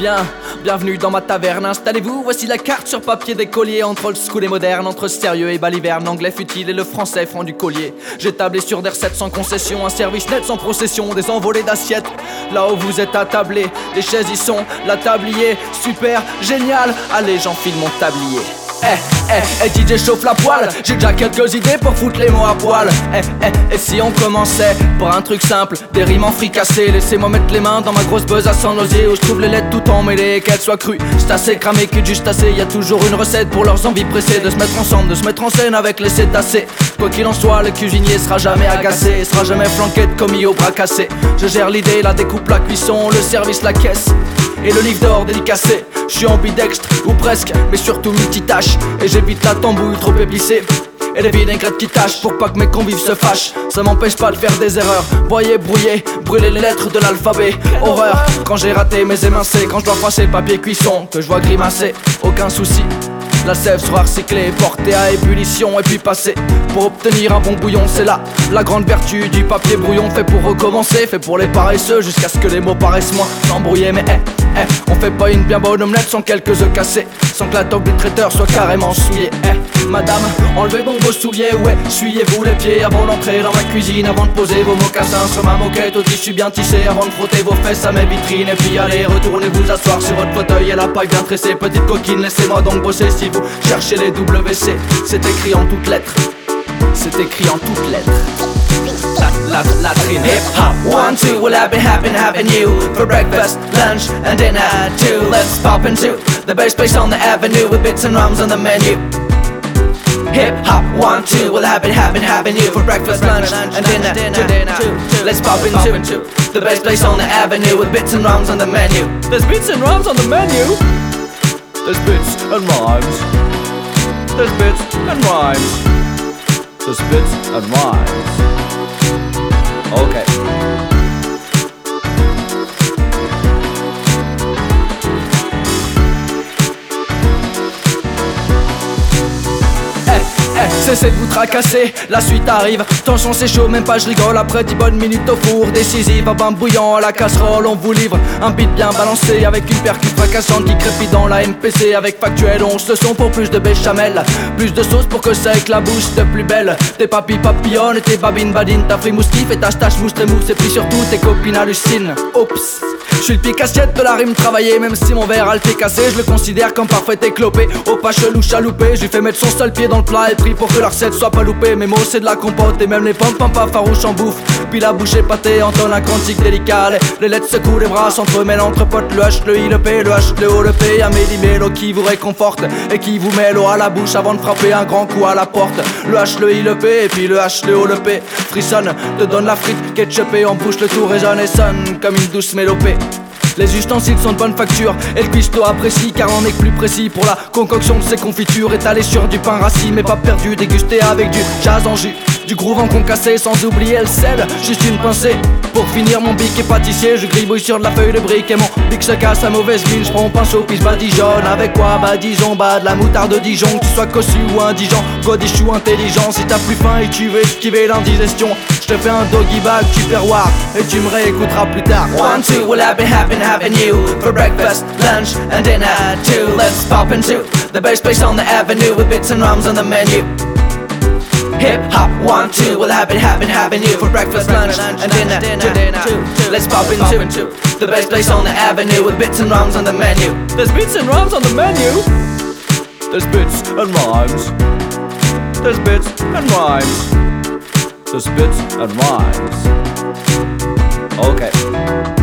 Bien, bienvenue dans ma taverne, installez-vous, voici la carte sur papier des colliers Entre old school et moderne, entre sérieux et baliverne L'anglais futile et le français franc du collier. J'ai tablé sur des recettes sans concession, un service net sans procession Des envolées d'assiettes, là où vous êtes attablés Les chaises y sont, la tablier, super, génial Allez j'enfile mon tablier eh, eh, eh, DJ chauffe la poêle, j'ai déjà quelques idées pour foutre les mots à poil. Eh, eh, et si on commençait par un truc simple, des rimes en fricassé, laissez-moi mettre les mains dans ma grosse à sans osier où je trouve les lettres tout emmêlées, qu'elles soient crues. C'est assez cramé que juste assez, y a toujours une recette pour leurs envies pressées de se mettre ensemble, de se mettre en scène avec les cétacés. Quoi qu'il en soit, le cuisinier sera jamais agacé, sera jamais flanqué de commis au bras cassé. Je gère l'idée, la découpe, la cuisson, le service, la caisse et le livre d'or dédicacé. Je ambidextre, ou presque, mais surtout multitâche. Et j'évite la tambouille trop épicée. Et les vinaigrettes qui tâchent pour pas que mes convives se fâchent. Ça m'empêche pas de faire des erreurs. Broyer, brouiller, brûler les lettres de l'alphabet. Horreur, quand j'ai raté mes émincés, quand je dois passer papier cuisson, que je vois grimacer, aucun souci. La sève sera recyclée, portée à ébullition et puis passée pour obtenir un bon bouillon. C'est là la grande vertu du papier brouillon, fait pour recommencer, fait pour les paresseux jusqu'à ce que les mots paraissent moins embrouillés. Mais eh, eh, on fait pas une bien bonne omelette sans quelques œufs cassés, sans que la table du traiteur soit carrément souillée. Eh, madame, enlevez donc vos souliers, ouais, suyez-vous les pieds avant d'entrer dans ma cuisine, avant de poser vos mocassins sur ma moquette au tissu bien tissé, avant de frotter vos fesses à mes vitrines, et puis allez, retournez vous asseoir sur votre fauteuil et la paille bien tressée. Petite coquine, laissez-moi donc bosser si vous cherchez les WC. C'est écrit en toutes lettres, c'est écrit en toutes lettres. La, la, la trine hip hop. One, two, well, I've been having, having you for breakfast, lunch, and dinner too. Let's pop into the best place on the avenue with bits and rums on the menu. Hip hop, one, two, well, I've been having, having you for breakfast, lunch, and dinner, dinner too. Let's pop into the best place on the avenue with bits and rums on the menu. There's bits and rums on the menu. There's bits and rhymes. There's bits and rhymes. There's bits and rhymes. Okay. Cessez de vous tracasser, la suite arrive. Tension c'est chaud, même pas je rigole. Après 10 bonnes minutes au four, décisive, à bain bouillant, à la casserole, on vous livre un beat bien balancé avec une percute fracassante qui dans la MPC. Avec factuel, on se son pour plus de béchamel, plus de sauce pour que ça éclabousse de plus belle. Tes papilles papillonnes, tes babines badines, ta frimousse et ta stache mousse mousse. Et puis surtout, tes copines hallucinent. Oups. Je suis le pic assiette de la rime travaillée, même si mon verre a le cassé, je le considère comme parfait éclopé. Au pas chelou chaloupé, j'ai fait mettre son seul pied dans le plat et pris pour que la recette soit pas loupée. Mes mots c'est de la compote et même les pommes pas farouches en bouffe. Puis la bouche est pâtée entonne un cantique délicat. Les, lettres secouent les bras s'entremêlent entre potes. Le H, le I, le P, le H, le O, le P. Y'a mélo qui vous réconforte et qui vous met l'eau à la bouche avant de frapper un grand coup à la porte. Le H, le I, le P et puis le H, le O, le P. Frissonne, te donne la frite, ketchupée en bouche, le tout résonne et sonne comme une douce mélopée. Les ustensiles sont de bonne facture et le pisto apprécie car on est plus précis pour la concoction de ces confitures étalées sur du pain rassis mais pas perdu, dégusté avec du jazz en jus. Du groove en concassé sans oublier le sel, juste une pincée Pour finir mon bic et pâtissier, je gribouille sur de la feuille de brique Et mon bic se casse à mauvaise mine, je prends pinceau puis je badigeonne. Avec quoi Bah disons bah de la moutarde de Dijon Que tu sois cossu ou indigent, godichou intelligent Si t'as plus faim et tu veux esquiver l'indigestion Je te fais un doggy bag tu perroir Et tu me réécouteras plus tard. One, two, well I've been having, having you For breakfast, lunch and dinner too. Let's pop into the best place on the avenue With bits and rums on the menu Hip hop, one, two, it, have it, having you for breakfast, lunch, and dinner, dinner, too. Let's pop into the best place on the avenue with bits and rhymes on the menu. There's bits and rhymes on the menu. There's bits and rhymes. There's bits and rhymes. There's bits and rhymes. Okay.